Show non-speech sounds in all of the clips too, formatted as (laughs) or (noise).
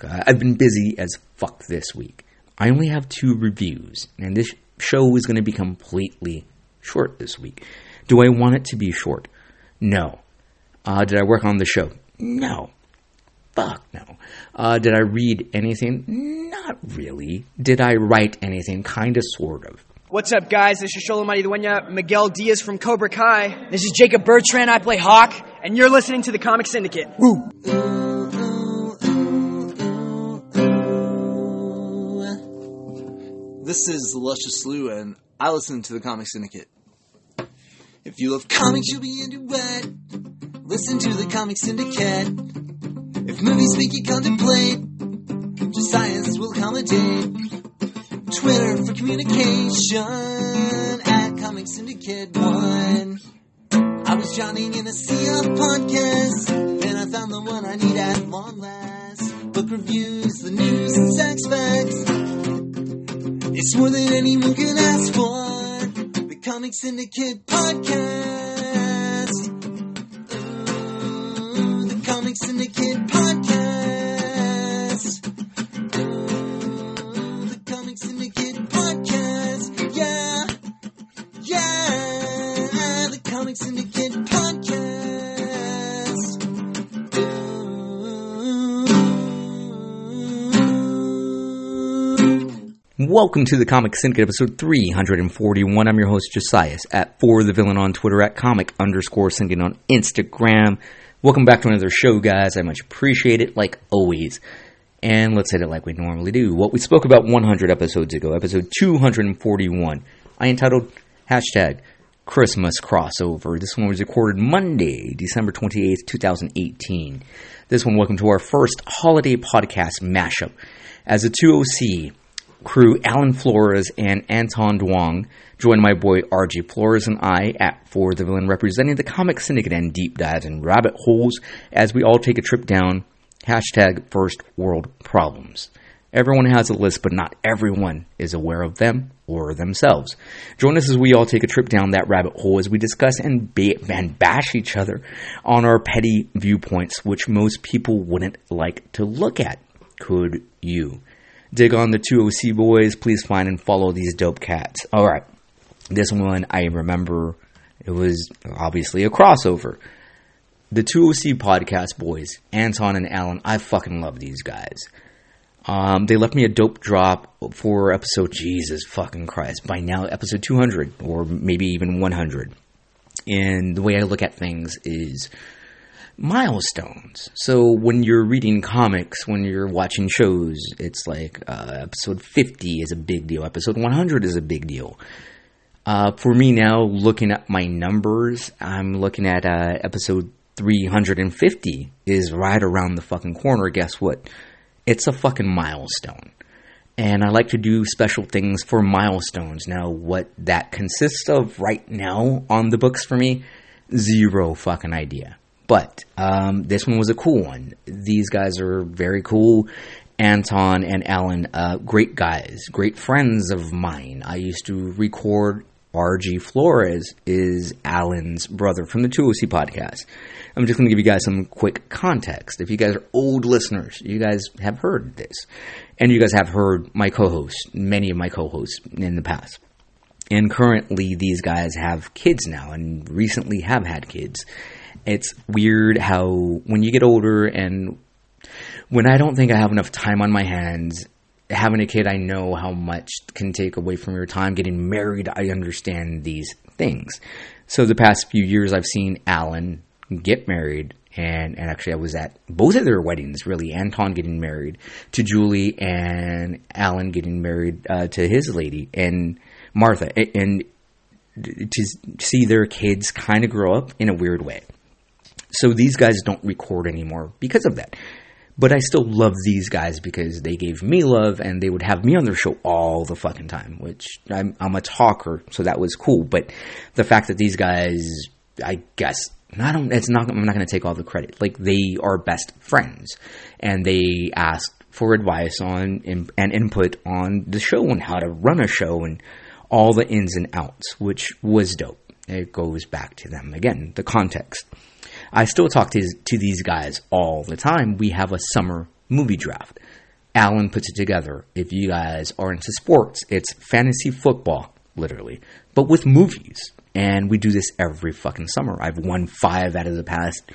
I've been busy as fuck this week. I only have two reviews, and this show is going to be completely short this week. Do I want it to be short? No. Uh, did I work on the show? No. Fuck no. Uh, did I read anything? Not really. Did I write anything? Kinda, sort of. What's up, guys? This is Xolo Maridueña, Miguel Diaz from Cobra Kai. This is Jacob Bertrand. I play Hawk, and you're listening to the Comic Syndicate. Woo! This is Luscious Slew, and I listen to the Comic Syndicate. If you love comics, you'll be into it. Listen to the Comic Syndicate. If movies make you contemplate, just science will accommodate. Twitter for communication at Comic Syndicate One. I was drowning in a sea of podcasts, and I found the one I need at long last. Book reviews, the news, and sex facts. It's more than anyone can ask for. The Comic Syndicate Podcast. Ooh, the Comic Syndicate Podcast. Ooh, the Comic Syndicate Podcast. Yeah. Yeah. The Comic Syndicate Welcome to the Comic Syndicate, episode 341. I'm your host, Josias, at For the Villain on Twitter, at Comic underscore Syndicate on Instagram. Welcome back to another show, guys. I much appreciate it, like always. And let's hit it like we normally do. What we spoke about 100 episodes ago, episode 241, I entitled hashtag Christmas Crossover. This one was recorded Monday, December 28th, 2018. This one, welcome to our first holiday podcast mashup. As a 2OC, crew Alan Flores and Anton Duong join my boy RG Flores and I at For the Villain representing the Comic Syndicate and deep dives and rabbit holes as we all take a trip down hashtag first world problems. Everyone has a list, but not everyone is aware of them or themselves. Join us as we all take a trip down that rabbit hole as we discuss and, ba- and bash each other on our petty viewpoints, which most people wouldn't like to look at. Could you? Dig on the 2OC boys, please find and follow these dope cats. Alright, this one I remember it was obviously a crossover. The 2OC podcast boys, Anton and Alan, I fucking love these guys. Um, they left me a dope drop for episode, Jesus fucking Christ, by now episode 200, or maybe even 100. And the way I look at things is milestones. So when you're reading comics, when you're watching shows, it's like uh, episode 50 is a big deal, episode 100 is a big deal. Uh, for me now, looking at my numbers, I'm looking at uh, episode 350 is right around the fucking corner. Guess what? It's a fucking milestone. And I like to do special things for milestones. Now, what that consists of right now on the books for me, zero fucking idea. But um, this one was a cool one. These guys are very cool. Anton and Alan, uh, great guys, great friends of mine. I used to record RG Flores is Alan's brother from the 2OC podcast. I'm just going to give you guys some quick context. If you guys are old listeners, you guys have heard this. And you guys have heard my co hosts, many of my co hosts in the past. And currently, these guys have kids now and recently have had kids it's weird how when you get older and when I don't think I have enough time on my hands, having a kid, I know how much can take away from your time. Getting married, I understand these things. So the past few years, I've seen Alan get married, and, and actually, I was at both of their weddings, really. Anton getting married to Julie, and Alan getting married uh, to his lady, and Martha. And to see their kids kind of grow up in a weird way. So these guys don't record anymore because of that. But I still love these guys because they gave me love and they would have me on their show all the fucking time, which I'm, I'm a talker, so that was cool. But the fact that these guys, I guess, I don't, it's not, I'm not going to take all the credit. Like, they are best friends and they asked for advice on and input on the show and how to run a show and all the ins and outs, which was dope. It goes back to them again, the context. I still talk to, to these guys all the time. We have a summer movie draft. Alan puts it together. If you guys are into sports, it's fantasy football, literally, but with movies. And we do this every fucking summer. I've won five out of the past,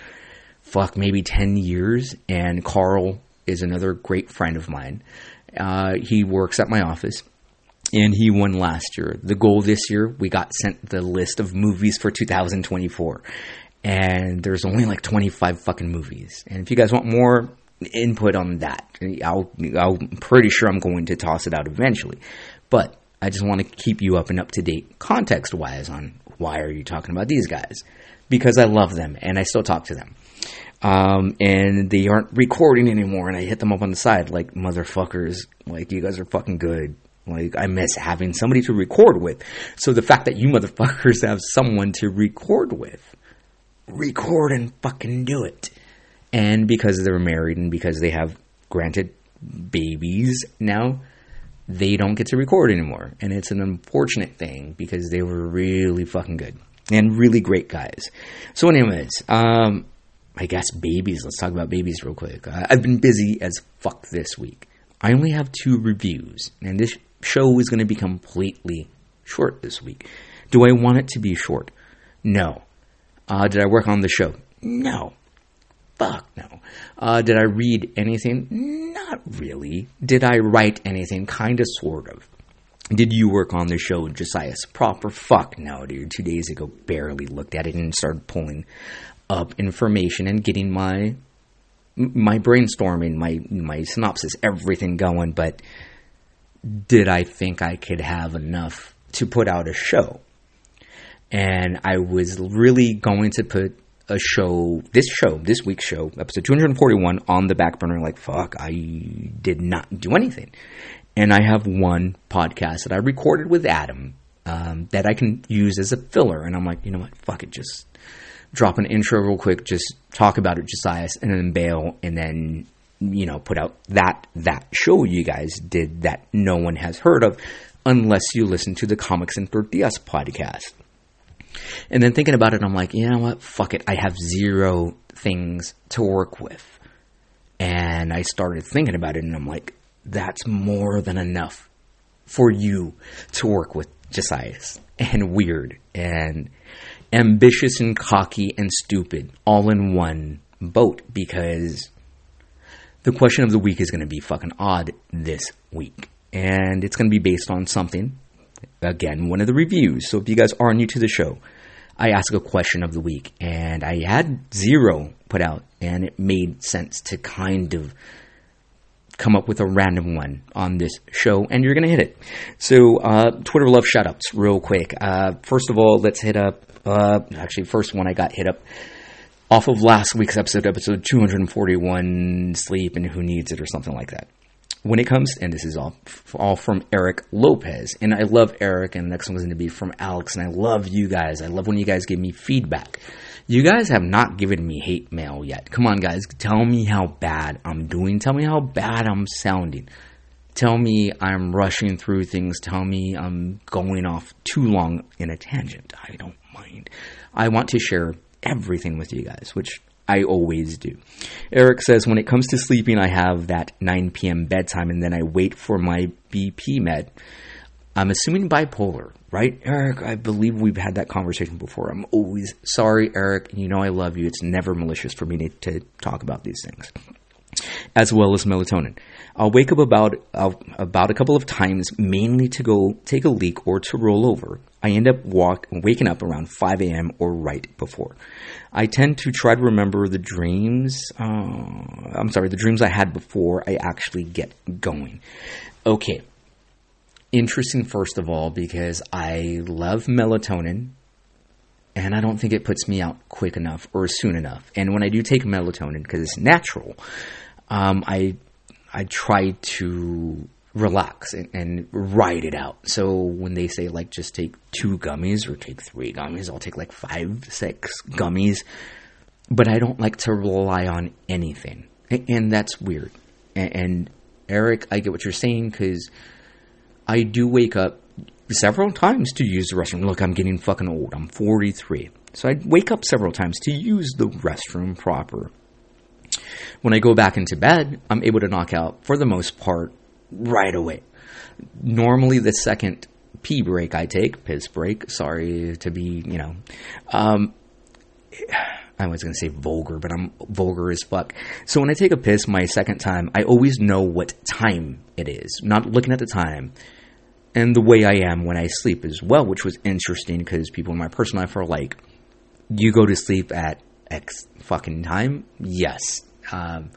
fuck, maybe 10 years. And Carl is another great friend of mine. Uh, he works at my office and he won last year. The goal this year, we got sent the list of movies for 2024. And there's only like 25 fucking movies. And if you guys want more input on that, I'll, I'm pretty sure I'm going to toss it out eventually. But I just want to keep you up and up to date context wise on why are you talking about these guys? Because I love them and I still talk to them. Um, and they aren't recording anymore and I hit them up on the side like motherfuckers, like you guys are fucking good. Like I miss having somebody to record with. So the fact that you motherfuckers have someone to record with, record and fucking do it. And because they're married and because they have granted babies now, they don't get to record anymore. And it's an unfortunate thing because they were really fucking good and really great guys. So, anyways, um, I guess babies. Let's talk about babies real quick. I've been busy as fuck this week. I only have two reviews, and this show is going to be completely short this week. Do I want it to be short? No. Uh, did I work on the show? No. Fuck no. Uh, did I read anything? Not really. Did I write anything? Kinda, sort of. Did you work on the show, Josiah's proper? Fuck no, dude. Two days ago, barely looked at it and started pulling up information and getting my my brainstorming, my my synopsis, everything going. But did I think I could have enough to put out a show? And I was really going to put a show, this show, this week's show, episode 241, on the back burner. Like, fuck, I did not do anything. And I have one podcast that I recorded with Adam um, that I can use as a filler. And I'm like, you know what? Fuck it. Just drop an intro real quick. Just talk about it, Josiah, and then bail. And then, you know, put out that, that show you guys did that no one has heard of unless you listen to the Comics and 3DS podcast. And then thinking about it, I'm like, you know what? Fuck it. I have zero things to work with. And I started thinking about it, and I'm like, that's more than enough for you to work with, Josias. And weird, and ambitious, and cocky, and stupid, all in one boat. Because the question of the week is going to be fucking odd this week. And it's going to be based on something again, one of the reviews. So if you guys are new to the show, I ask a question of the week, and I had zero put out, and it made sense to kind of come up with a random one on this show, and you're going to hit it. So, uh, Twitter love shoutouts, real quick. Uh, first of all, let's hit up, uh, actually, first one I got hit up off of last week's episode, episode 241, Sleep and Who Needs It, or something like that when it comes, and this is all all from Eric Lopez, and I love Eric, and the next one's going to be from Alex, and I love you guys. I love when you guys give me feedback. You guys have not given me hate mail yet. Come on, guys, tell me how bad I'm doing. Tell me how bad I'm sounding. Tell me I'm rushing through things. Tell me I'm going off too long in a tangent. I don't mind. I want to share everything with you guys, which I always do. Eric says, when it comes to sleeping, I have that 9 p.m. bedtime and then I wait for my BP med. I'm assuming bipolar, right, Eric? I believe we've had that conversation before. I'm always sorry, Eric. You know I love you. It's never malicious for me to, to talk about these things. As well as melatonin. I'll wake up about uh, about a couple of times, mainly to go take a leak or to roll over. I end up walk, waking up around 5 a.m. or right before. I tend to try to remember the dreams. Uh, I'm sorry, the dreams I had before I actually get going. Okay. Interesting, first of all, because I love melatonin and I don't think it puts me out quick enough or soon enough. And when I do take melatonin, because it's natural, um, I I try to relax and, and ride it out. So when they say like just take two gummies or take three gummies, I'll take like five, six gummies. But I don't like to rely on anything, and that's weird. And Eric, I get what you're saying because I do wake up several times to use the restroom. Look, I'm getting fucking old. I'm 43. So I wake up several times to use the restroom proper. When I go back into bed, I'm able to knock out, for the most part, right away. Normally, the second pee break I take, piss break, sorry to be, you know, um, I was going to say vulgar, but I'm vulgar as fuck. So when I take a piss my second time, I always know what time it is, not looking at the time. And the way I am when I sleep as well, which was interesting because people in my personal life are like, you go to sleep at X fucking time? Yes. Um,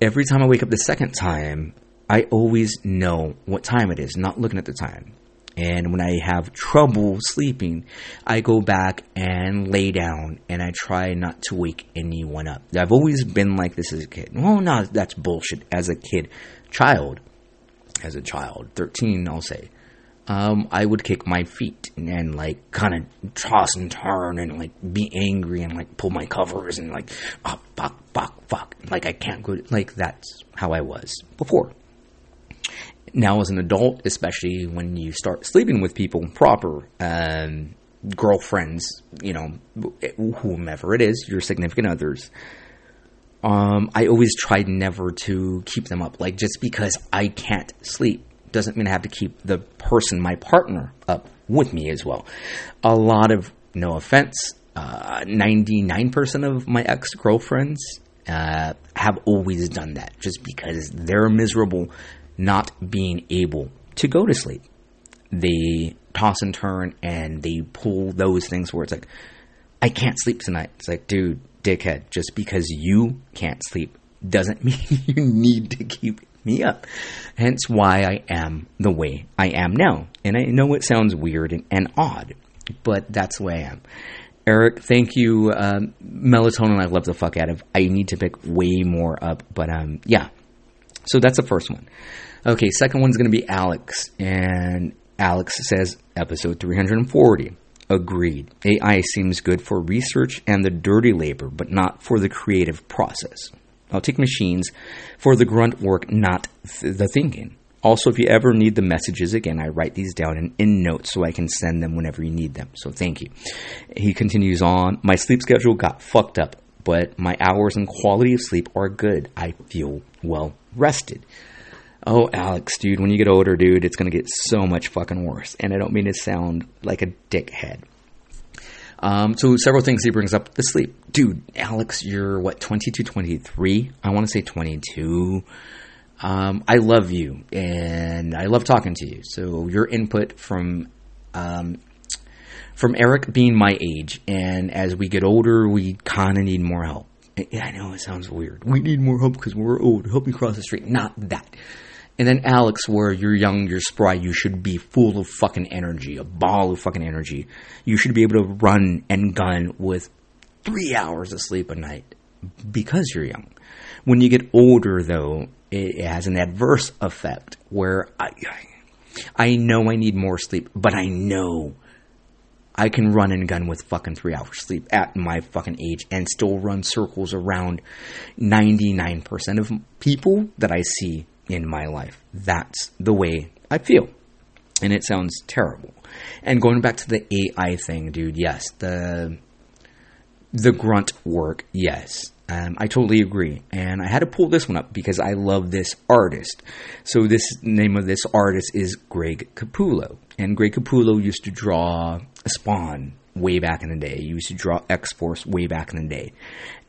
every time I wake up the second time, I always know what time it is, not looking at the time. And when I have trouble sleeping, I go back and lay down and I try not to wake anyone up. I've always been like this as a kid. Well, no, that's bullshit. As a kid, child, as a child, 13, I'll say, um, I would kick my feet and, and like kind of toss and turn and like be angry and like pull my covers and like, oh, fuck, fuck, fuck. Like I can't go, like that's how I was before now as an adult, especially when you start sleeping with people proper, um, girlfriends, you know, whomever it is, your significant others. Um, I always try never to keep them up. Like just because I can't sleep doesn't mean I have to keep the person, my partner, up with me as well. A lot of, no offense, uh, 99% of my ex girlfriends uh, have always done that just because they're miserable not being able to go to sleep. They toss and turn and they pull those things where it's like, I can't sleep tonight. It's like, dude, dickhead, just because you can't sleep doesn't (laughs) mean you need to keep me up. Hence why I am the way I am now. And I know it sounds weird and, and odd, but that's the way I am. Eric, thank you. Um, melatonin, I love the fuck out of. I need to pick way more up, but um, yeah. So that's the first one. Okay, second one's going to be Alex, and Alex says episode 340. Agreed. AI seems good for research and the dirty labor, but not for the creative process. I'll take machines for the grunt work, not th- the thinking. Also, if you ever need the messages again, I write these down in, in notes so I can send them whenever you need them. So thank you. He continues on. My sleep schedule got fucked up, but my hours and quality of sleep are good. I feel well rested. Oh, Alex, dude, when you get older, dude, it's going to get so much fucking worse. And I don't mean to sound like a dickhead. Um, so several things he brings up the sleep. Dude, Alex, you're what, 22, 23? I want to say 22. Um, I love you and I love talking to you. So your input from, um, from Eric being my age and as we get older, we kind of need more help. I know it sounds weird. We need more help because we're old. Help me cross the street. Not that. And then Alex, where you're young, you're spry, you should be full of fucking energy, a ball of fucking energy. You should be able to run and gun with three hours of sleep a night because you're young. When you get older, though, it has an adverse effect where I, I know I need more sleep, but I know I can run and gun with fucking three hours sleep at my fucking age and still run circles around 99% of people that I see in my life. That's the way I feel. And it sounds terrible. And going back to the AI thing, dude, yes, the the grunt work, yes. Um, I totally agree. And I had to pull this one up because I love this artist. So this name of this artist is Greg Capullo. And Greg Capullo used to draw Spawn way back in the day. He used to draw X Force way back in the day.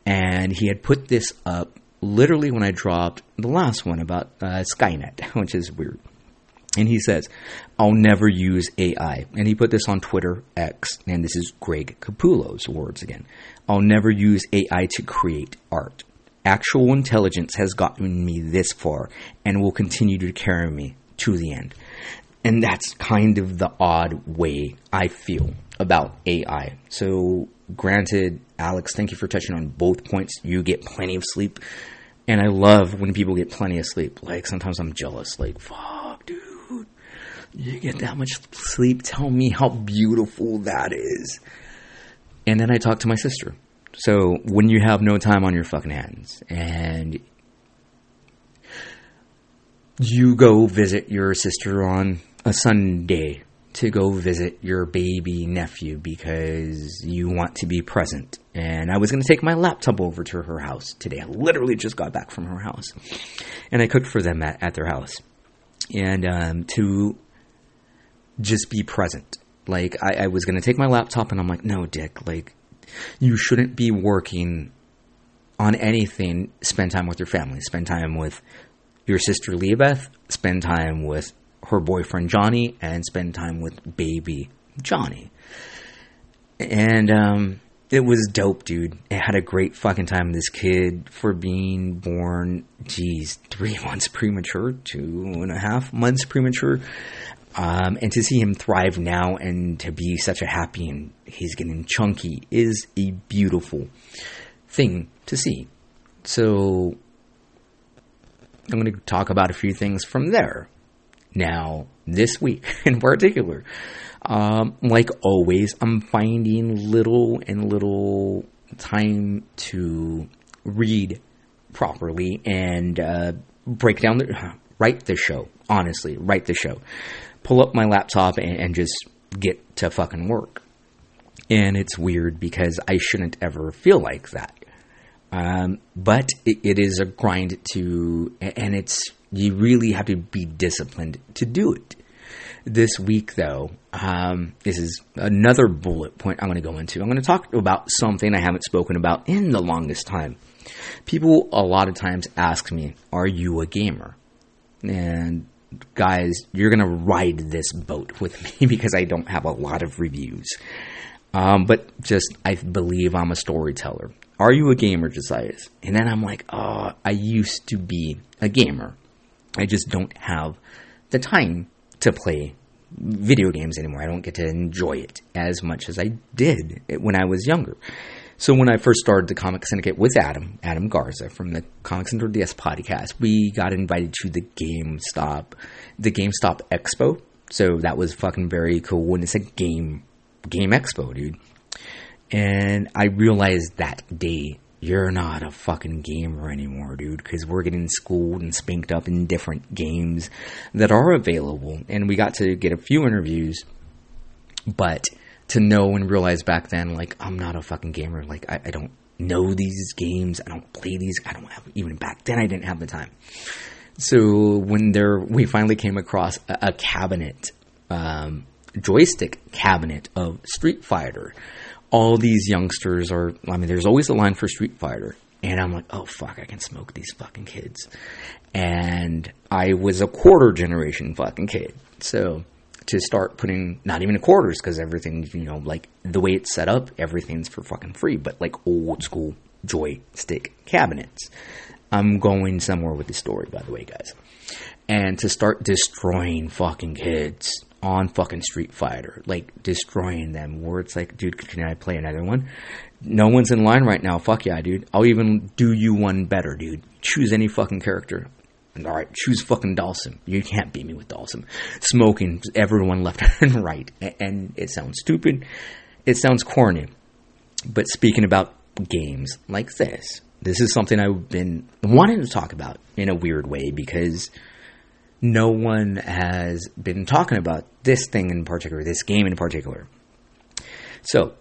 And he had put this up literally when I dropped the last one about uh, Skynet, (laughs) which is weird. And he says, I'll never use AI. And he put this on Twitter X, and this is Greg Capullo's words again. I'll never use AI to create art. Actual intelligence has gotten me this far and will continue to carry me to the end. And that's kind of the odd way I feel about AI. So, granted, Alex, thank you for touching on both points. You get plenty of sleep. And I love when people get plenty of sleep. Like, sometimes I'm jealous. Like, fuck, dude. You get that much sleep? Tell me how beautiful that is. And then I talk to my sister. So, when you have no time on your fucking hands and you go visit your sister on a Sunday, to go visit your baby nephew because you want to be present. And I was going to take my laptop over to her house today. I literally just got back from her house. And I cooked for them at, at their house. And um, to just be present. Like, I, I was going to take my laptop and I'm like, no, Dick, like, you shouldn't be working on anything. Spend time with your family. Spend time with your sister Leabeth. Spend time with her boyfriend Johnny and spend time with baby Johnny. And um, it was dope, dude. I had a great fucking time. This kid, for being born, geez, three (laughs) months premature, two and a half months premature. Um, and to see him thrive now and to be such a happy and he's getting chunky is a beautiful thing to see. So I'm going to talk about a few things from there. Now, this week (laughs) in particular, um, like always, I'm finding little and little time to read properly and uh, break down the (sighs) write the show. Honestly, write the show. Pull up my laptop and, and just get to fucking work. And it's weird because I shouldn't ever feel like that. Um, but it, it is a grind to, and it's you really have to be disciplined to do it. This week, though, um, this is another bullet point I'm going to go into. I'm going to talk about something I haven't spoken about in the longest time. People a lot of times ask me, Are you a gamer? And guys, you're going to ride this boat with (laughs) me because I don't have a lot of reviews. Um, but just, I believe I'm a storyteller. Are you a gamer, Josiah? And then I'm like, oh, I used to be a gamer. I just don't have the time to play video games anymore. I don't get to enjoy it as much as I did when I was younger. So when I first started the Comic Syndicate with Adam, Adam Garza from the Comic Syndicate DS podcast, we got invited to the GameStop, the GameStop Expo. So that was fucking very cool. When it's a game, game expo, dude. And I realized that day you're not a fucking gamer anymore, dude, because we're getting schooled and spanked up in different games that are available. And we got to get a few interviews, but to know and realize back then, like, I'm not a fucking gamer. Like, I, I don't know these games. I don't play these. I don't have, even back then, I didn't have the time. So when there, we finally came across a, a cabinet, um, joystick cabinet of Street Fighter all these youngsters are, I mean, there's always a line for Street Fighter. And I'm like, oh fuck, I can smoke these fucking kids. And I was a quarter generation fucking kid. So to start putting, not even quarters, because everything, you know, like the way it's set up, everything's for fucking free, but like old school joystick cabinets. I'm going somewhere with the story, by the way, guys. And to start destroying fucking kids on fucking Street Fighter, like destroying them. Where it's like, dude, can I play another one? No one's in line right now. Fuck yeah, dude. I'll even do you one better, dude. Choose any fucking character. All right, choose fucking Dawson. You can't beat me with Dawson. Smoking everyone (laughs) left and right, and it sounds stupid. It sounds corny. But speaking about games like this, this is something I've been wanting to talk about in a weird way because no one has been talking about this thing in particular, this game in particular. So,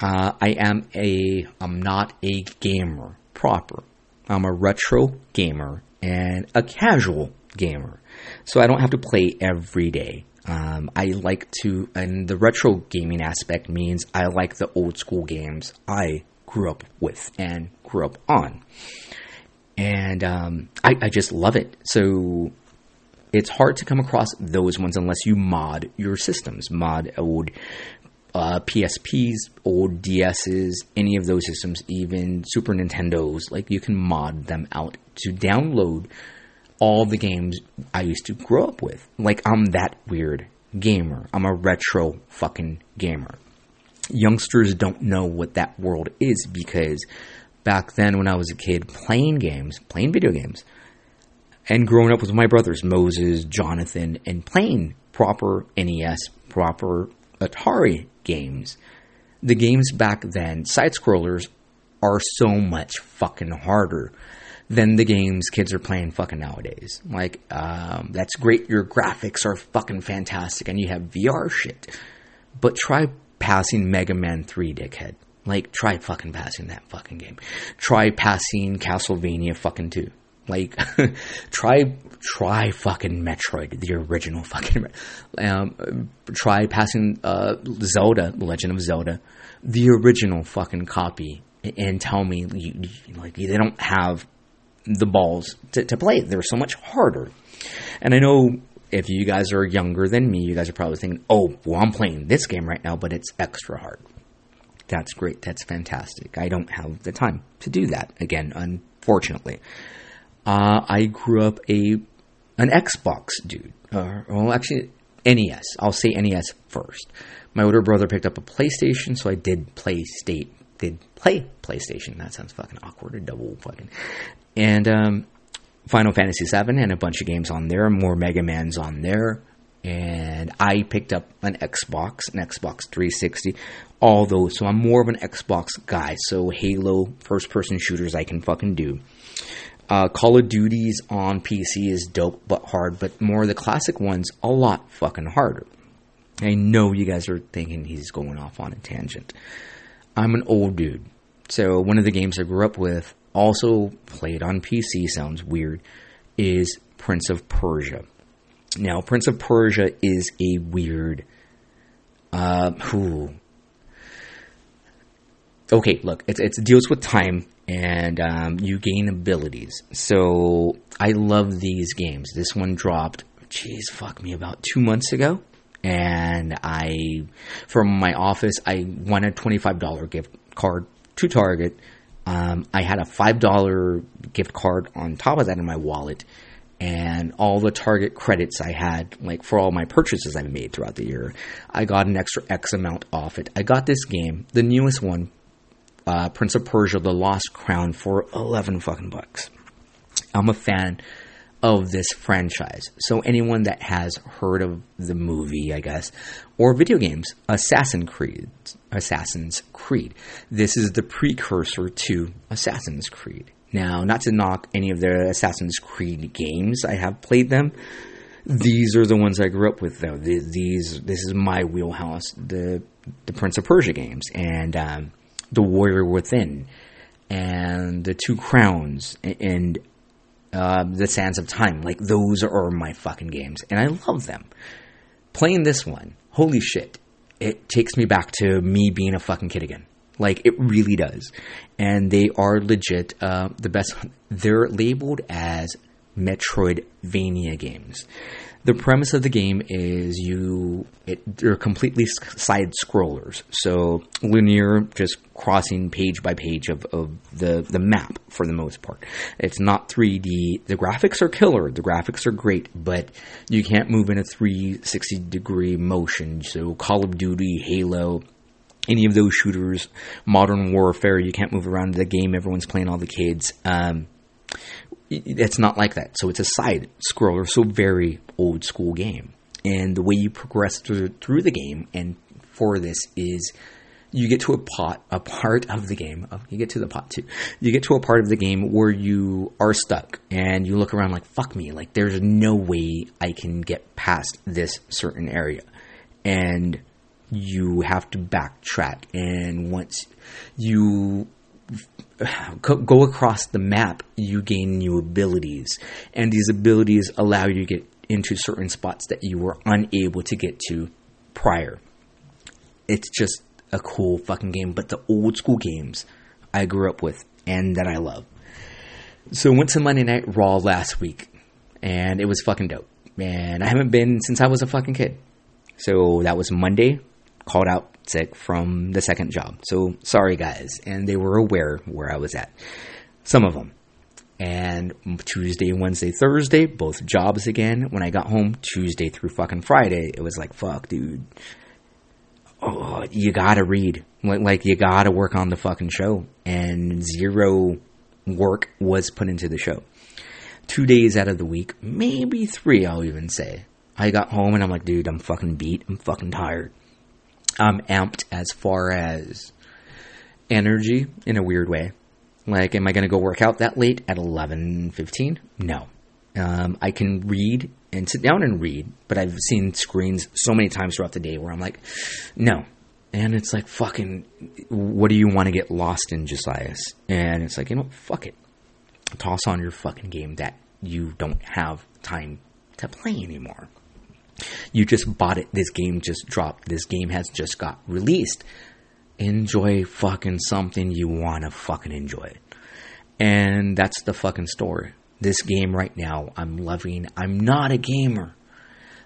uh, I am a, I'm not a gamer proper. I'm a retro gamer and a casual gamer. So I don't have to play every day. Um, I like to, and the retro gaming aspect means I like the old school games I grew up with and grew up on. And um, I, I just love it. So it's hard to come across those ones unless you mod your systems, mod old uh, PSPs, old DSs, any of those systems, even Super Nintendos. Like you can mod them out to download all the games I used to grow up with. Like I'm that weird gamer. I'm a retro fucking gamer. Youngsters don't know what that world is because back then when I was a kid playing games, playing video games, and growing up with my brothers, Moses, Jonathan, and playing proper NES, proper Atari games. The games back then, side scrollers, are so much fucking harder than the games kids are playing fucking nowadays. Like, um, that's great. Your graphics are fucking fantastic and you have VR shit. But try passing Mega Man 3, dickhead. Like, try fucking passing that fucking game. Try passing Castlevania fucking 2. Like, (laughs) try, try fucking Metroid, the original (laughs) fucking, um, try passing, uh, Zelda, Legend of Zelda, the original fucking copy, and tell me, you, you, like, they don't have the balls to, to play. They're so much harder. And I know if you guys are younger than me, you guys are probably thinking, oh, well, I'm playing this game right now, but it's extra hard. That's great. That's fantastic. I don't have the time to do that again, unfortunately. Uh, I grew up a an Xbox dude. Uh, well, actually, NES. I'll say NES first. My older brother picked up a PlayStation, so I did play state. Did play PlayStation. That sounds fucking awkward. A double fucking. And um, Final Fantasy VII and a bunch of games on there. More Mega Man's on there. And I picked up an Xbox, an Xbox 360, all those. So I'm more of an Xbox guy. So Halo, first person shooters, I can fucking do. Uh, Call of Duties on PC is dope but hard, but more of the classic ones, a lot fucking harder. I know you guys are thinking he's going off on a tangent. I'm an old dude. So one of the games I grew up with, also played on PC, sounds weird, is Prince of Persia. Now, Prince of Persia is a weird. Uh, who? Okay, look, it, it deals with time and um, you gain abilities. So I love these games. This one dropped, jeez, fuck me, about two months ago. And I, from my office, I won a $25 gift card to Target. Um, I had a $5 gift card on top of that in my wallet. And all the Target credits I had, like for all my purchases I've made throughout the year, I got an extra X amount off it. I got this game, the newest one, uh, Prince of Persia: The Lost Crown for eleven fucking bucks. I'm a fan of this franchise. So anyone that has heard of the movie, I guess, or video games, Assassin's Creed, Assassin's Creed. This is the precursor to Assassin's Creed. Now, not to knock any of the Assassin's Creed games, I have played them. These are the ones I grew up with, though. These, this is my wheelhouse. The the Prince of Persia games, and um, the Warrior Within, and the Two Crowns, and uh, the Sands of Time. Like those are my fucking games, and I love them. Playing this one, holy shit! It takes me back to me being a fucking kid again. Like it really does, and they are legit uh, the best. They're labeled as Metroidvania games the premise of the game is you it, they're completely side scrollers. So linear just crossing page by page of, of the, the map for the most part. It's not 3d the graphics are killer. The graphics are great but you can't move in a 360 degree motion. So call of duty halo any of those shooters modern warfare you can't move around the game. Everyone's playing all the kids. Um, it's not like that. So it's a side scroller, so very old school game. And the way you progress through, through the game, and for this is you get to a pot, a part of the game. Oh, you get to the pot too. You get to a part of the game where you are stuck, and you look around like, "Fuck me!" Like there's no way I can get past this certain area, and you have to backtrack. And once you (sighs) go across the map, you gain new abilities, and these abilities allow you to get into certain spots that you were unable to get to prior. It's just a cool fucking game, but the old school games I grew up with and that I love. So I went to Monday Night Raw last week, and it was fucking dope. And I haven't been since I was a fucking kid. So that was Monday, called out sick from the second job. So sorry, guys. And they were aware where I was at. Some of them. And Tuesday, Wednesday, Thursday, both jobs again. When I got home, Tuesday through fucking Friday, it was like, fuck, dude. Oh, you gotta read. Like, you gotta work on the fucking show. And zero work was put into the show. Two days out of the week, maybe three, I'll even say. I got home and I'm like, dude, I'm fucking beat. I'm fucking tired. I'm amped as far as energy in a weird way. Like, am I going to go work out that late at 11:15? No. Um, I can read and sit down and read, but I've seen screens so many times throughout the day where I'm like, no. And it's like, fucking, what do you want to get lost in, Josias? And it's like, you know, fuck it. Toss on your fucking game that you don't have time to play anymore. You just bought it. This game just dropped. This game has just got released. Enjoy fucking something you want to fucking enjoy. And that's the fucking story. This game right now, I'm loving. I'm not a gamer.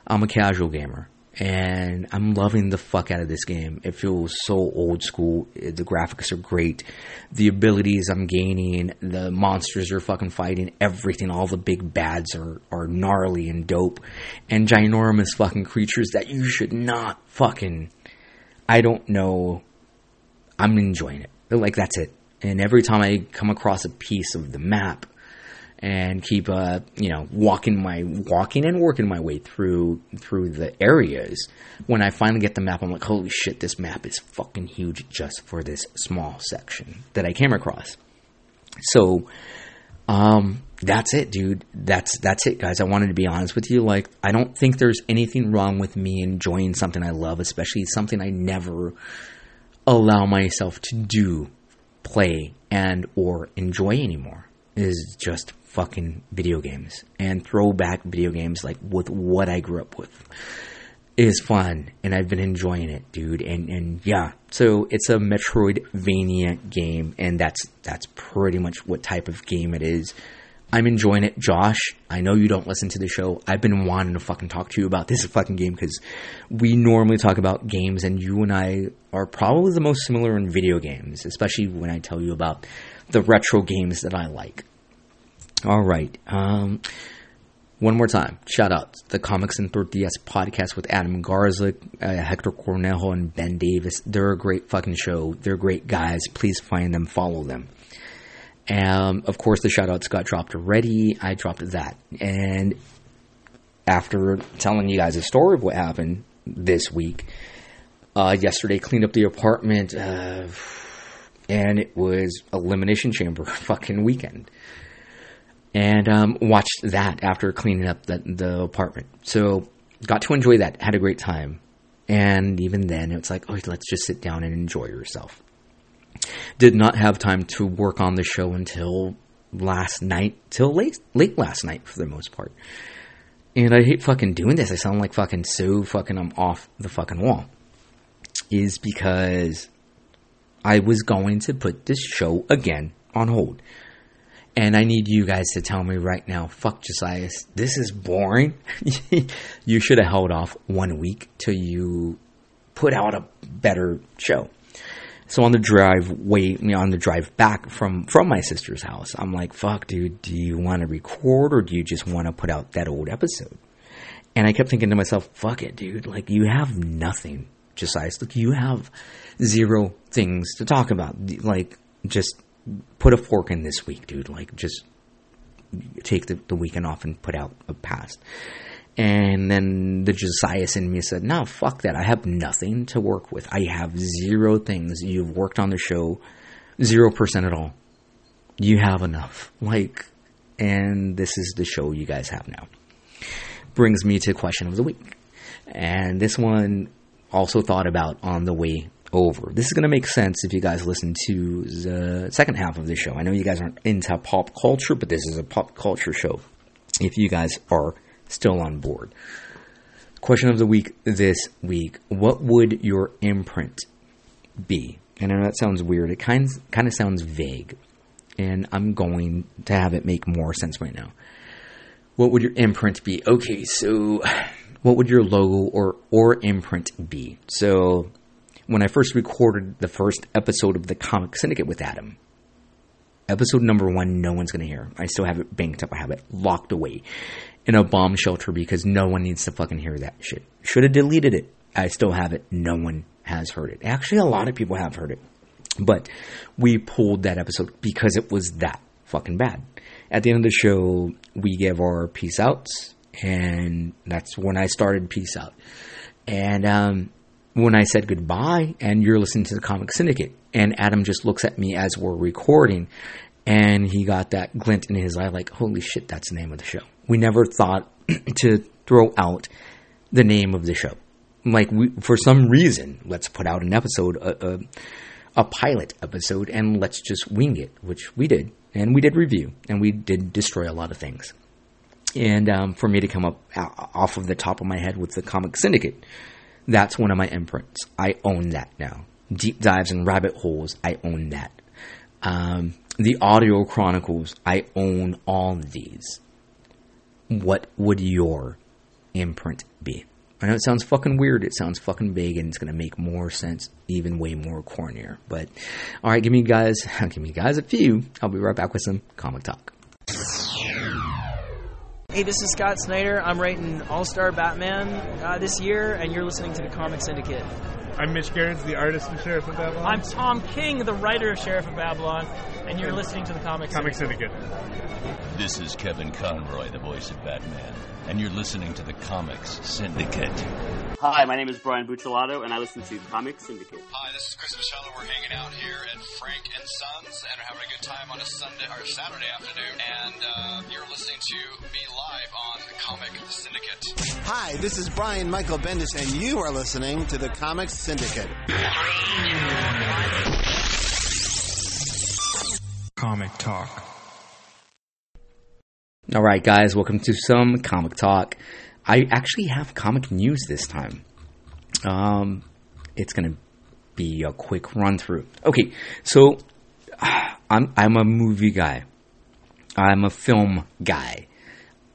I'm a casual gamer. And I'm loving the fuck out of this game. It feels so old school. The graphics are great. The abilities I'm gaining, the monsters are fucking fighting, everything, all the big bads are, are gnarly and dope. And ginormous fucking creatures that you should not fucking. I don't know. I'm enjoying it. Like, that's it. And every time I come across a piece of the map, and keep uh you know walking my walking and working my way through through the areas. When i finally get the map i'm like holy shit this map is fucking huge just for this small section that i came across. So um that's it dude. That's that's it guys. I wanted to be honest with you. Like i don't think there's anything wrong with me enjoying something i love especially something i never allow myself to do play and or enjoy anymore is just fucking video games and throwback video games like with what I grew up with is fun and I've been enjoying it, dude. And and yeah, so it's a Metroidvania game and that's that's pretty much what type of game it is. I'm enjoying it, Josh. I know you don't listen to the show. I've been wanting to fucking talk to you about this fucking game because we normally talk about games, and you and I are probably the most similar in video games, especially when I tell you about the retro games that I like. All right. Um, one more time, shout out the Comics and 3DS podcast with Adam Garza, uh, Hector Cornejo, and Ben Davis. They're a great fucking show. They're great guys. Please find them, follow them. Um, of course, the shout outs got dropped already. I dropped that. And after telling you guys a story of what happened this week, uh, yesterday cleaned up the apartment, uh, and it was Elimination Chamber (laughs) fucking weekend and um, watched that after cleaning up the, the apartment. So got to enjoy that. Had a great time. And even then, it's like, oh, let's just sit down and enjoy yourself. Did not have time to work on the show until last night, till late, late last night for the most part. And I hate fucking doing this. I sound like fucking so fucking I'm off the fucking wall. Is because I was going to put this show again on hold. And I need you guys to tell me right now, fuck Josias, this is boring. (laughs) you should have held off one week till you put out a better show. So on the drive way, on the drive back from from my sister's house, I'm like, "Fuck, dude, do you want to record or do you just want to put out that old episode?" And I kept thinking to myself, "Fuck it, dude! Like you have nothing, Josiah. Look, you have zero things to talk about. Like just put a fork in this week, dude. Like, just take the, the weekend off and put out a past. And then the Josias in me said, no, fuck that. I have nothing to work with. I have zero things. You've worked on the show, 0% at all. You have enough. Like, and this is the show you guys have now. Brings me to question of the week. And this one also thought about on the way over. This is going to make sense if you guys listen to the second half of the show. I know you guys aren't into pop culture, but this is a pop culture show. If you guys are still on board. Question of the week this week What would your imprint be? And I know that sounds weird. It kind, kind of sounds vague. And I'm going to have it make more sense right now. What would your imprint be? Okay, so what would your logo or, or imprint be? So when I first recorded the first episode of the Comic Syndicate with Adam. Episode number one, no one's going to hear. I still have it banked up. I have it locked away in a bomb shelter because no one needs to fucking hear that shit. Should have deleted it. I still have it. No one has heard it. Actually, a lot of people have heard it. But we pulled that episode because it was that fucking bad. At the end of the show, we give our peace outs, and that's when I started peace out. And um, when I said goodbye and you're listening to the Comic Syndicate. And Adam just looks at me as we're recording and he got that glint in his eye, like, holy shit, that's the name of the show. We never thought (clears throat) to throw out the name of the show. Like, we, for some reason, let's put out an episode, a, a, a pilot episode, and let's just wing it, which we did. And we did review, and we did destroy a lot of things. And um, for me to come up off of the top of my head with the Comic Syndicate, that's one of my imprints. I own that now. Deep dives and rabbit holes, I own that. Um, the audio chronicles, I own all these. What would your imprint be? I know it sounds fucking weird, it sounds fucking big, and it's gonna make more sense, even way more cornier. But alright, give me guys (laughs) give me guys a few. I'll be right back with some comic talk. Hey, this is Scott Snyder. I'm writing All Star Batman uh, this year, and you're listening to the Comic Syndicate. I'm Mitch Gerads, the artist of Sheriff of Babylon. I'm Tom King, the writer of Sheriff of Babylon, and you're listening to the Comic, Comic Syndicate. Syndicate. This is Kevin Conroy, the voice of Batman, and you're listening to the Comics Syndicate. Hi, my name is Brian Buccellato, and I listen to the Comic Syndicate. Hi, this is Chris Michelle. We're hanging out here at Frank and Sons, and we're having a good time on a Sunday or Saturday afternoon. And uh, you're listening to me live on the Comic Syndicate. Hi, this is Brian Michael Bendis, and you are listening to the Comics Syndicate. Comic Talk. All right, guys, welcome to some comic talk. I actually have comic news this time. Um, it's gonna be a quick run through. Okay, so (sighs) I'm I'm a movie guy. I'm a film guy.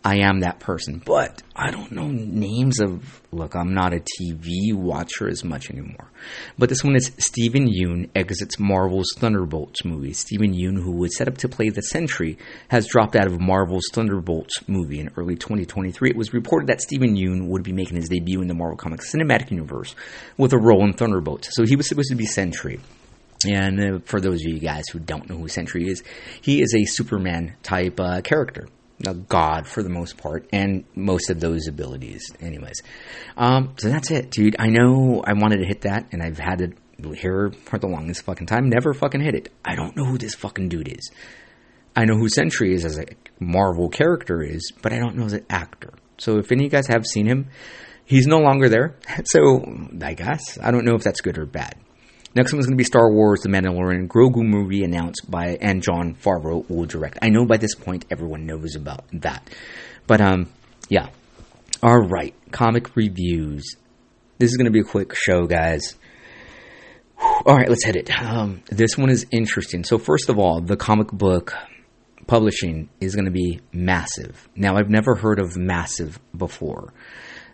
I am that person, but I don't know names of. Look, I'm not a TV watcher as much anymore. But this one is Steven Yeun exits Marvel's Thunderbolts movie. Steven Yeun, who was set up to play the Sentry, has dropped out of Marvel's Thunderbolts movie in early 2023. It was reported that Steven Yeun would be making his debut in the Marvel Comics cinematic universe with a role in Thunderbolts. So he was supposed to be Sentry. And uh, for those of you guys who don't know who Sentry is, he is a Superman type uh, character a god for the most part, and most of those abilities, anyways. Um, so that's it, dude. I know I wanted to hit that, and I've had it here for the longest fucking time. Never fucking hit it. I don't know who this fucking dude is. I know who Sentry is as a Marvel character is, but I don't know the actor. So if any of you guys have seen him, he's no longer there. (laughs) So I guess I don't know if that's good or bad. Next one is going to be Star Wars The Mandalorian Grogu movie announced by and Jon Favreau will direct. I know by this point everyone knows about that. But um yeah. All right, comic reviews. This is going to be a quick show, guys. All right, let's hit it. Um, this one is interesting. So first of all, the comic book publishing is going to be massive. Now, I've never heard of massive before.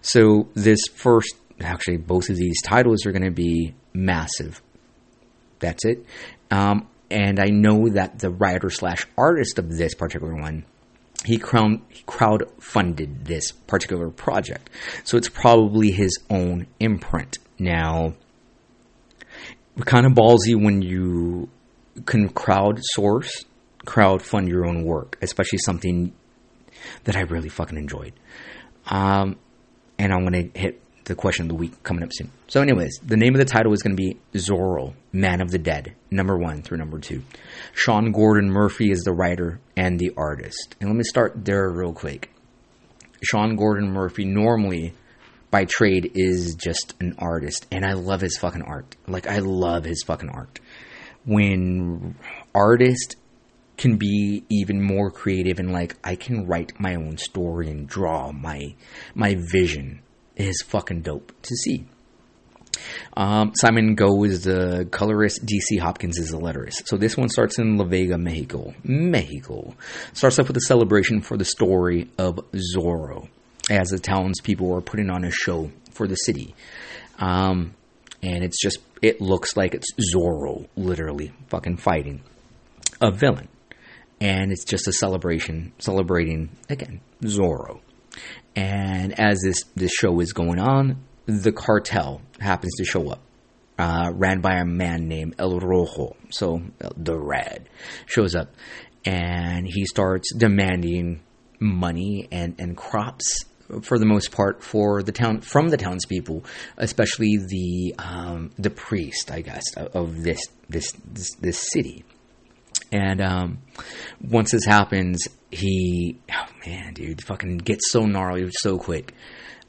So this first, actually, both of these titles are going to be massive. That's it. Um, and I know that the writer slash artist of this particular one, he crowd funded this particular project, so it's probably his own imprint. Now, kind of ballsy when you can crowd source, crowd fund your own work, especially something that I really fucking enjoyed. Um, and I'm gonna hit the question of the week coming up soon. So, anyways, the name of the title is going to be Zorro, Man of the Dead, number one through number two. Sean Gordon Murphy is the writer and the artist. And let me start there real quick. Sean Gordon Murphy normally by trade is just an artist, and I love his fucking art. Like, I love his fucking art. When artist can be even more creative and like I can write my own story and draw my my vision is fucking dope to see. Um, Simon Gough is the colorist. DC Hopkins is the letterist. So this one starts in La Vega, Mexico. Mexico starts off with a celebration for the story of Zorro, as the townspeople are putting on a show for the city. Um, and it's just it looks like it's Zorro, literally fucking fighting a villain, and it's just a celebration celebrating again Zorro. And as this, this show is going on, the cartel happens to show up, uh, ran by a man named El Rojo. So the Red shows up, and he starts demanding money and, and crops for the most part for the town from the townspeople, especially the um, the priest, I guess, of this this this, this city. And um, once this happens, he, oh man, dude, fucking gets so gnarly so quick.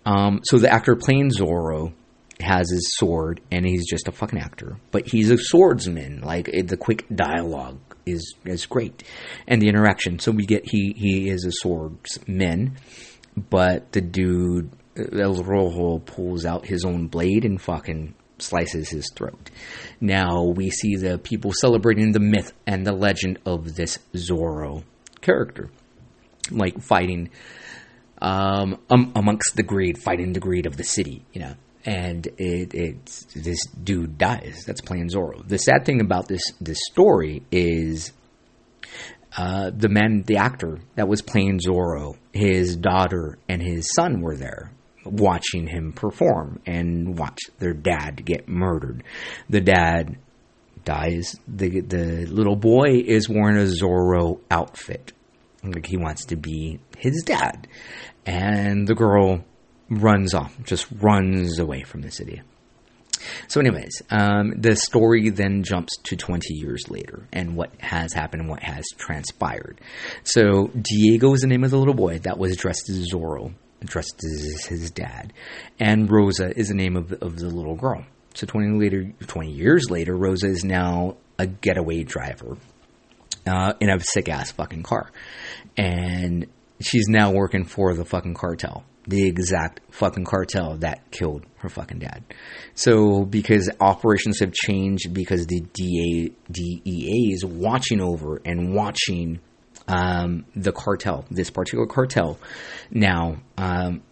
Um, so the actor playing Zorro has his sword, and he's just a fucking actor, but he's a swordsman. Like it, the quick dialogue is is great, and the interaction. So we get he he is a swordsman, but the dude El Rojo pulls out his own blade and fucking slices his throat. Now we see the people celebrating the myth and the legend of this Zorro character, like fighting um, um, amongst the greed, fighting the greed of the city, you know. And it, it's this dude dies. That's playing Zorro. The sad thing about this this story is uh, the man, the actor that was playing Zorro, his daughter and his son were there watching him perform and watch their dad get murdered. The dad dies. The the little boy is wearing a Zorro outfit. Like he wants to be his dad. And the girl runs off, just runs away from the city. So, anyways, um, the story then jumps to 20 years later and what has happened and what has transpired. So, Diego is the name of the little boy that was dressed as Zorro, dressed as his dad, and Rosa is the name of the, of the little girl. So, 20 later, 20 years later, Rosa is now a getaway driver uh, in a sick ass fucking car, and she's now working for the fucking cartel the exact fucking cartel that killed her fucking dad. So because operations have changed, because the DA, DEA is watching over and watching um, the cartel, this particular cartel, now um,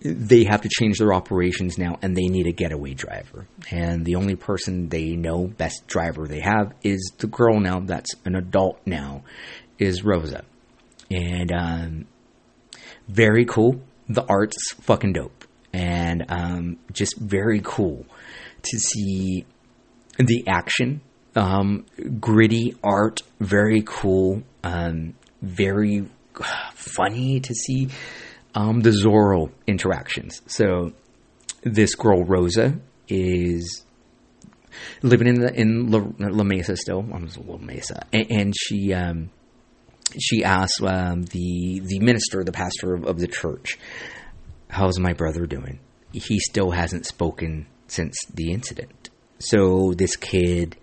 they have to change their operations now, and they need a getaway driver. And the only person they know, best driver they have, is the girl now that's an adult now, is Rosa. And um, very cool. The art's fucking dope. And um, just very cool to see the action. Um, gritty art, very cool. Um, very funny to see um, the Zorro interactions. So this girl Rosa is living in the, in La, La Mesa still. I'm La Mesa, and, and she um, she asks um, the the minister, the pastor of, of the church, "How's my brother doing?" He still hasn't spoken since the incident. So this kid,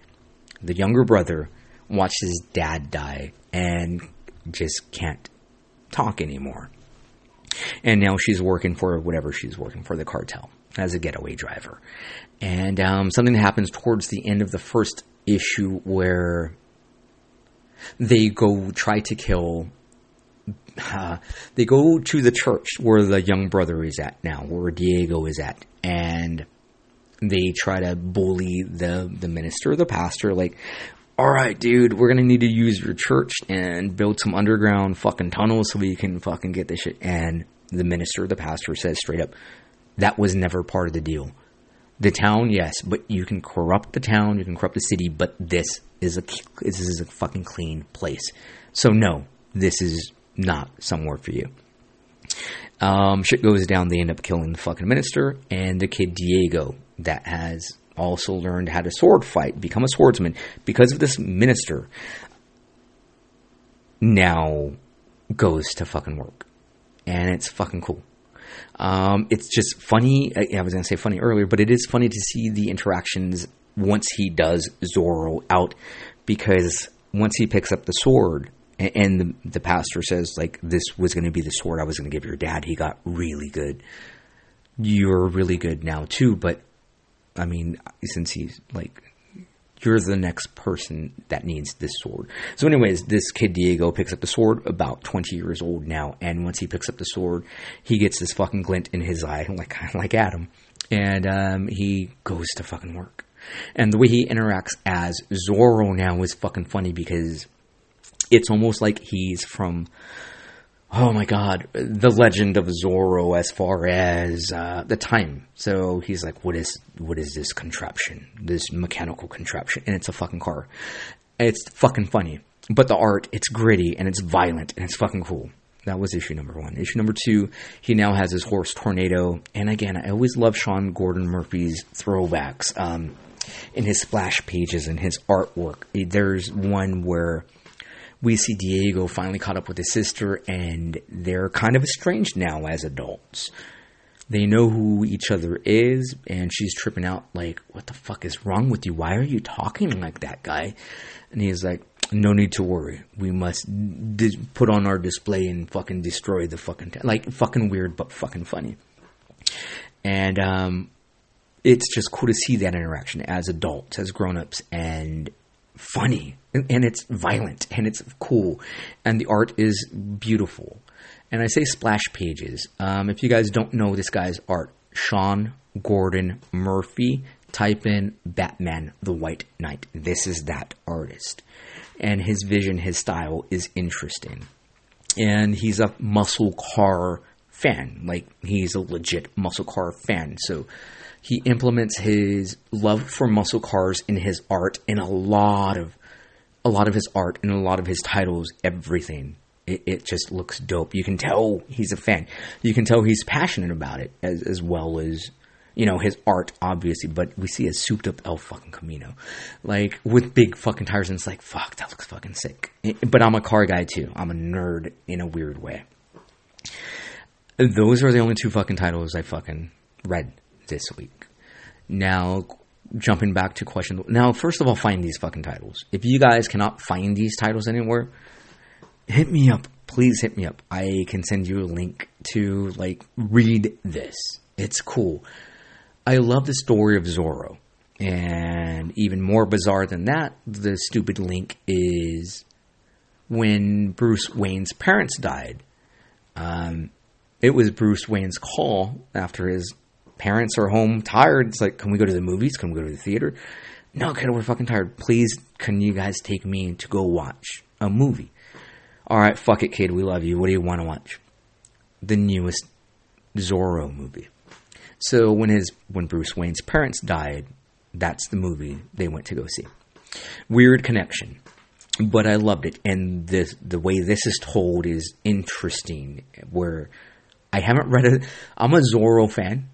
the younger brother, watched his dad die and just can't talk anymore. And now she's working for whatever she's working for, the cartel, as a getaway driver. And um, something happens towards the end of the first issue where they go try to kill. Uh, they go to the church where the young brother is at now, where Diego is at, and they try to bully the the minister, the pastor, like, all right, dude, we're gonna need to use your church and build some underground fucking tunnels so we can fucking get this shit. And the minister, the pastor, says straight up, that was never part of the deal. The town, yes, but you can corrupt the town, you can corrupt the city, but this is a this is a fucking clean place. So no, this is not somewhere for you. Um, shit goes down. They end up killing the fucking minister and the kid Diego that has also learned how to sword fight, become a swordsman because of this minister. Now goes to fucking work, and it's fucking cool. Um, it's just funny. I was gonna say funny earlier, but it is funny to see the interactions once he does Zorro out, because once he picks up the sword, and, and the, the pastor says like this was going to be the sword I was going to give your dad. He got really good. You're really good now too, but I mean, since he's like you're the next person that needs this sword. So, anyways, this kid Diego picks up the sword, about 20 years old now, and once he picks up the sword, he gets this fucking glint in his eye, (laughs) like like Adam, and um, he goes to fucking work. And the way he interacts as Zorro now is fucking funny because it's almost like he's from oh my god, the legend of Zorro as far as uh, the time. So he's like, what is what is this contraption? This mechanical contraption, and it's a fucking car. It's fucking funny, but the art, it's gritty and it's violent and it's fucking cool. That was issue number one. Issue number two, he now has his horse Tornado, and again, I always love Sean Gordon Murphy's throwbacks. Um, in his splash pages and his artwork. There's one where we see Diego finally caught up with his sister, and they're kind of estranged now as adults. They know who each other is, and she's tripping out, like, What the fuck is wrong with you? Why are you talking like that guy? And he's like, No need to worry. We must put on our display and fucking destroy the fucking. T-. Like, fucking weird, but fucking funny. And, um, it's just cool to see that interaction as adults, as grown ups, and funny. And, and it's violent and it's cool. And the art is beautiful. And I say splash pages. Um, if you guys don't know this guy's art, Sean Gordon Murphy, type in Batman the White Knight. This is that artist. And his vision, his style is interesting. And he's a muscle car fan. Like, he's a legit muscle car fan. So, he implements his love for muscle cars in his art in a lot of a lot of his art and a lot of his titles everything. It, it just looks dope. You can tell he's a fan. You can tell he's passionate about it as, as well as you know his art obviously. But we see a souped up el fucking camino. Like with big fucking tires and it's like fuck that looks fucking sick. But i'm a car guy too. I'm a nerd in a weird way. Those are the only two fucking titles i fucking read this week. Now, jumping back to question. Now, first of all, find these fucking titles. If you guys cannot find these titles anywhere, hit me up. Please hit me up. I can send you a link to like read this. It's cool. I love the story of Zorro. And even more bizarre than that, the stupid link is when Bruce Wayne's parents died. Um, it was Bruce Wayne's call after his parents are home tired. It's like, can we go to the movies? Can we go to the theater? No, kid, we're fucking tired. Please, can you guys take me to go watch a movie? All right, fuck it, kid. We love you. What do you want to watch? The newest Zorro movie. So when his when Bruce Wayne's parents died, that's the movie they went to go see. Weird connection, but I loved it, and the the way this is told is interesting. Where I haven't read it. I'm a Zorro fan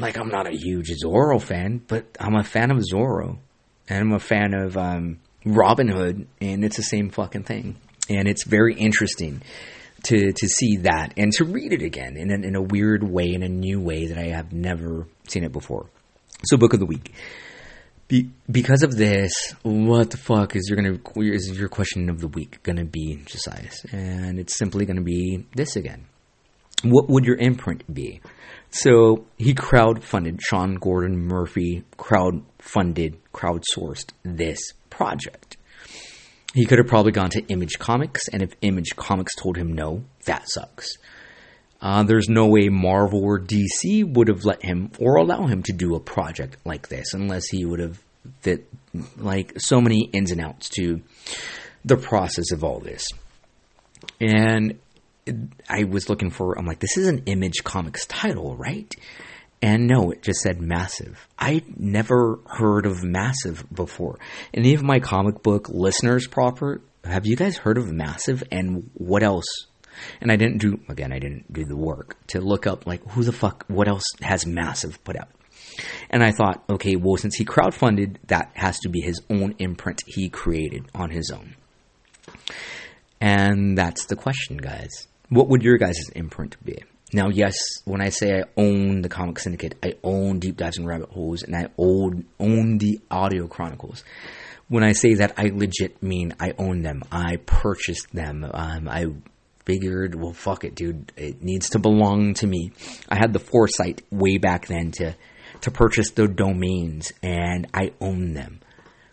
like I'm not a huge Zorro fan, but I'm a fan of Zorro, and I'm a fan of um, Robin Hood, and it's the same fucking thing. And it's very interesting to to see that and to read it again in a, in a weird way, in a new way that I have never seen it before. So, book of the week. Be, because of this, what the fuck is your gonna is your question of the week gonna be, Josias? And it's simply gonna be this again. What would your imprint be? So he crowdfunded, Sean Gordon Murphy crowdfunded, crowdsourced this project. He could have probably gone to Image Comics, and if Image Comics told him no, that sucks. Uh, there's no way Marvel or DC would have let him or allow him to do a project like this unless he would have fit like so many ins and outs to the process of all this. And I was looking for, I'm like, this is an Image Comics title, right? And no, it just said Massive. I never heard of Massive before. Any of my comic book listeners proper, have you guys heard of Massive and what else? And I didn't do, again, I didn't do the work to look up, like, who the fuck, what else has Massive put out? And I thought, okay, well, since he crowdfunded, that has to be his own imprint he created on his own. And that's the question, guys. What would your guys' imprint be? Now, yes, when I say I own the Comic Syndicate, I own Deep Dives and Rabbit Holes, and I own, own the Audio Chronicles. When I say that, I legit mean I own them. I purchased them. Um, I figured, well, fuck it, dude. It needs to belong to me. I had the foresight way back then to to purchase the domains, and I own them.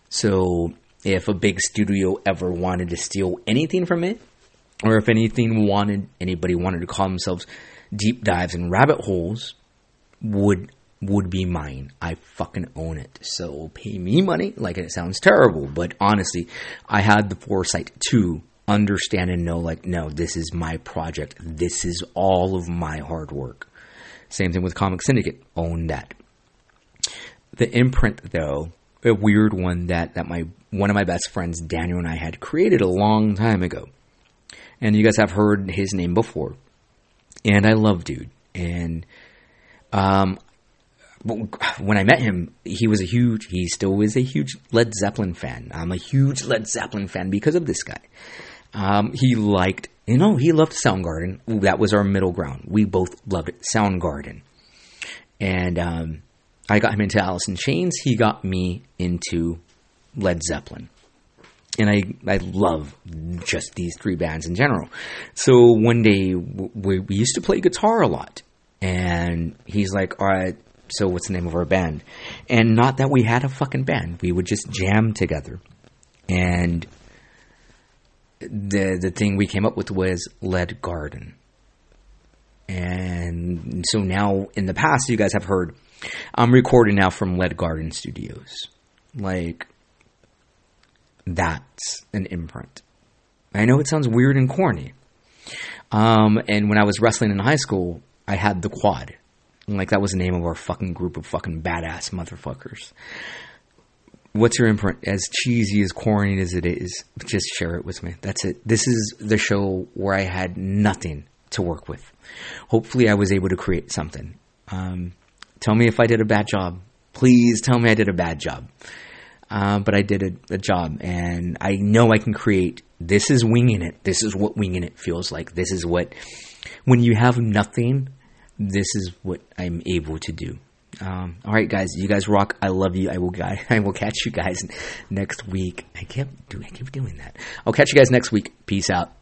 So if a big studio ever wanted to steal anything from it, or if anything wanted anybody wanted to call themselves deep dives and rabbit holes would would be mine. I fucking own it. So pay me money. Like it sounds terrible, but honestly, I had the foresight to understand and know like no, this is my project. This is all of my hard work. Same thing with Comic Syndicate. Own that. The imprint though, a weird one that that my one of my best friends Daniel and I had created a long time ago and you guys have heard his name before. And I love dude, and um, when I met him, he was a huge, he still is a huge Led Zeppelin fan. I'm a huge Led Zeppelin fan because of this guy. Um, he liked, you know, he loved Soundgarden. That was our middle ground. We both loved Soundgarden. And um, I got him into Alice in Chains. He got me into Led Zeppelin. And I, I love just these three bands in general. So one day we, we used to play guitar a lot. And he's like, all right, so what's the name of our band? And not that we had a fucking band. We would just jam together. And the the thing we came up with was Led Garden. And so now in the past you guys have heard I'm recording now from Led Garden Studios. Like that's an imprint. I know it sounds weird and corny. Um, and when I was wrestling in high school, I had the quad. Like that was the name of our fucking group of fucking badass motherfuckers. What's your imprint? As cheesy, as corny as it is, just share it with me. That's it. This is the show where I had nothing to work with. Hopefully, I was able to create something. Um, tell me if I did a bad job. Please tell me I did a bad job. Uh, but I did a, a job, and I know I can create. This is winging it. This is what winging it feels like. This is what, when you have nothing, this is what I'm able to do. Um, all right, guys, you guys rock. I love you. I will, (laughs) I will catch you guys (laughs) next week. I kept doing, I keep doing that. I'll catch you guys next week. Peace out.